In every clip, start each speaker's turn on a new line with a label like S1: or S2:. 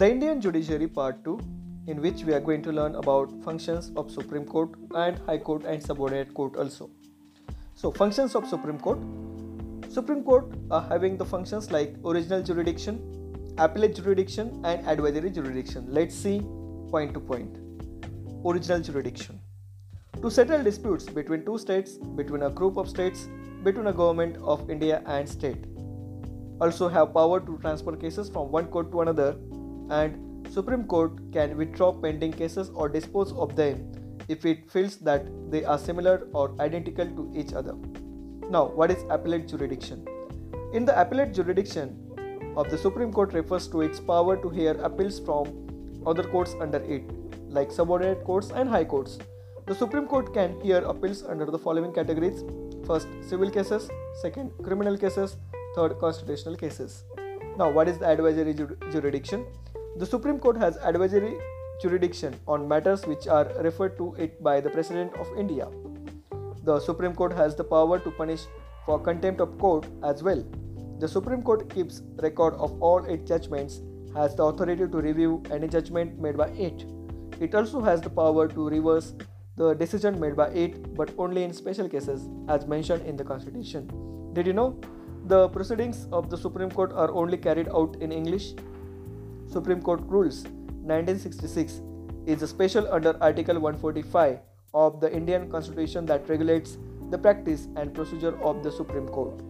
S1: The Indian Judiciary Part 2, in which we are going to learn about functions of Supreme Court and High Court and Subordinate Court also. So, functions of Supreme Court. Supreme Court are having the functions like original jurisdiction, appellate jurisdiction, and advisory jurisdiction. Let's see point to point. Original jurisdiction. To settle disputes between two states, between a group of states, between a government of India and state. Also have power to transfer cases from one court to another and Supreme Court can withdraw pending cases or dispose of them if it feels that they are similar or identical to each other. Now, what is appellate jurisdiction? In the appellate jurisdiction of the Supreme Court refers to its power to hear appeals from other courts under it, like subordinate courts and high courts. The Supreme Court can hear appeals under the following categories first, civil cases, second, criminal cases, third, constitutional cases. Now, what is the advisory jurisdiction? The Supreme Court has advisory jurisdiction on matters which are referred to it by the President of India. The Supreme Court has the power to punish for contempt of court as well. The Supreme Court keeps record of all its judgments, has the authority to review any judgment made by it. It also has the power to reverse the decision made by it, but only in special cases, as mentioned in the Constitution. Did you know? The proceedings of the Supreme Court are only carried out in English. Supreme Court Rules 1966 is a special under Article 145 of the Indian Constitution that regulates the practice and procedure of the Supreme Court.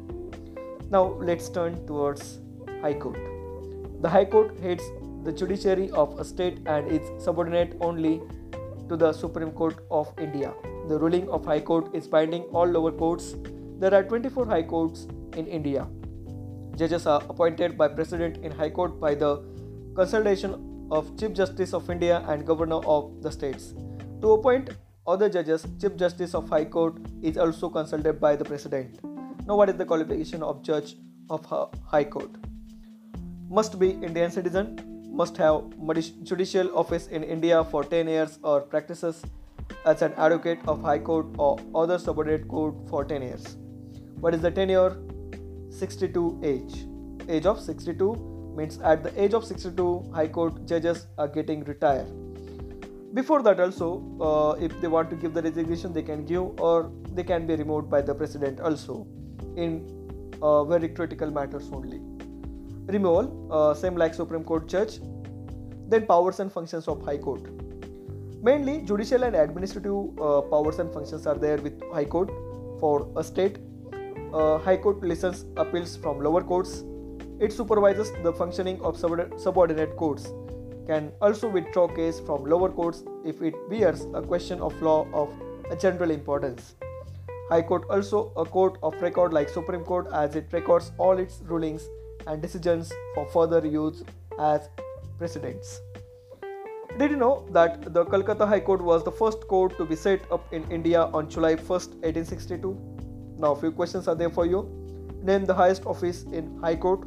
S1: Now let's turn towards High Court. The High Court heads the judiciary of a state and is subordinate only to the Supreme Court of India. The ruling of High Court is binding all lower courts. There are 24 High Courts in India. Judges are appointed by President in High Court by the consultation of Chief Justice of India and Governor of the states. To appoint other judges, Chief Justice of High Court is also consulted by the President. Now, what is the qualification of Judge of High Court? Must be Indian citizen, must have judicial office in India for 10 years or practices as an advocate of High Court or other subordinate court for 10 years. What is the tenure? 62 age. Age of 62 means at the age of 62 high court judges are getting retired. Before that also uh, if they want to give the resignation they can give or they can be removed by the president also in uh, very critical matters only. Removal uh, same like supreme court judge then powers and functions of high court. Mainly judicial and administrative uh, powers and functions are there with high court. For a state uh, high court listens appeals from lower courts it supervises the functioning of subordinate courts, can also withdraw case from lower courts if it bears a question of law of a general importance. High Court also a court of record like Supreme Court as it records all its rulings and decisions for further use as precedents. Did you know that the Calcutta High Court was the first court to be set up in India on July 1st, 1862? Now, a few questions are there for you. Name the highest office in High Court.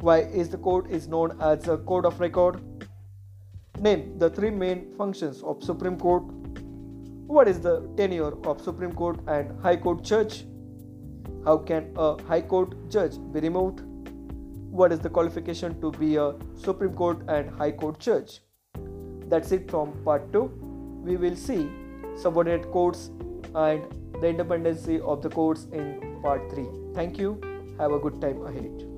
S1: Why is the court is known as a court of record? Name the three main functions of Supreme Court. What is the tenure of Supreme Court and High Court judge? How can a High Court judge be removed? What is the qualification to be a Supreme Court and High Court judge? That's it from part 2. We will see subordinate courts and the independency of the courts in part 3. Thank you. Have a good time ahead.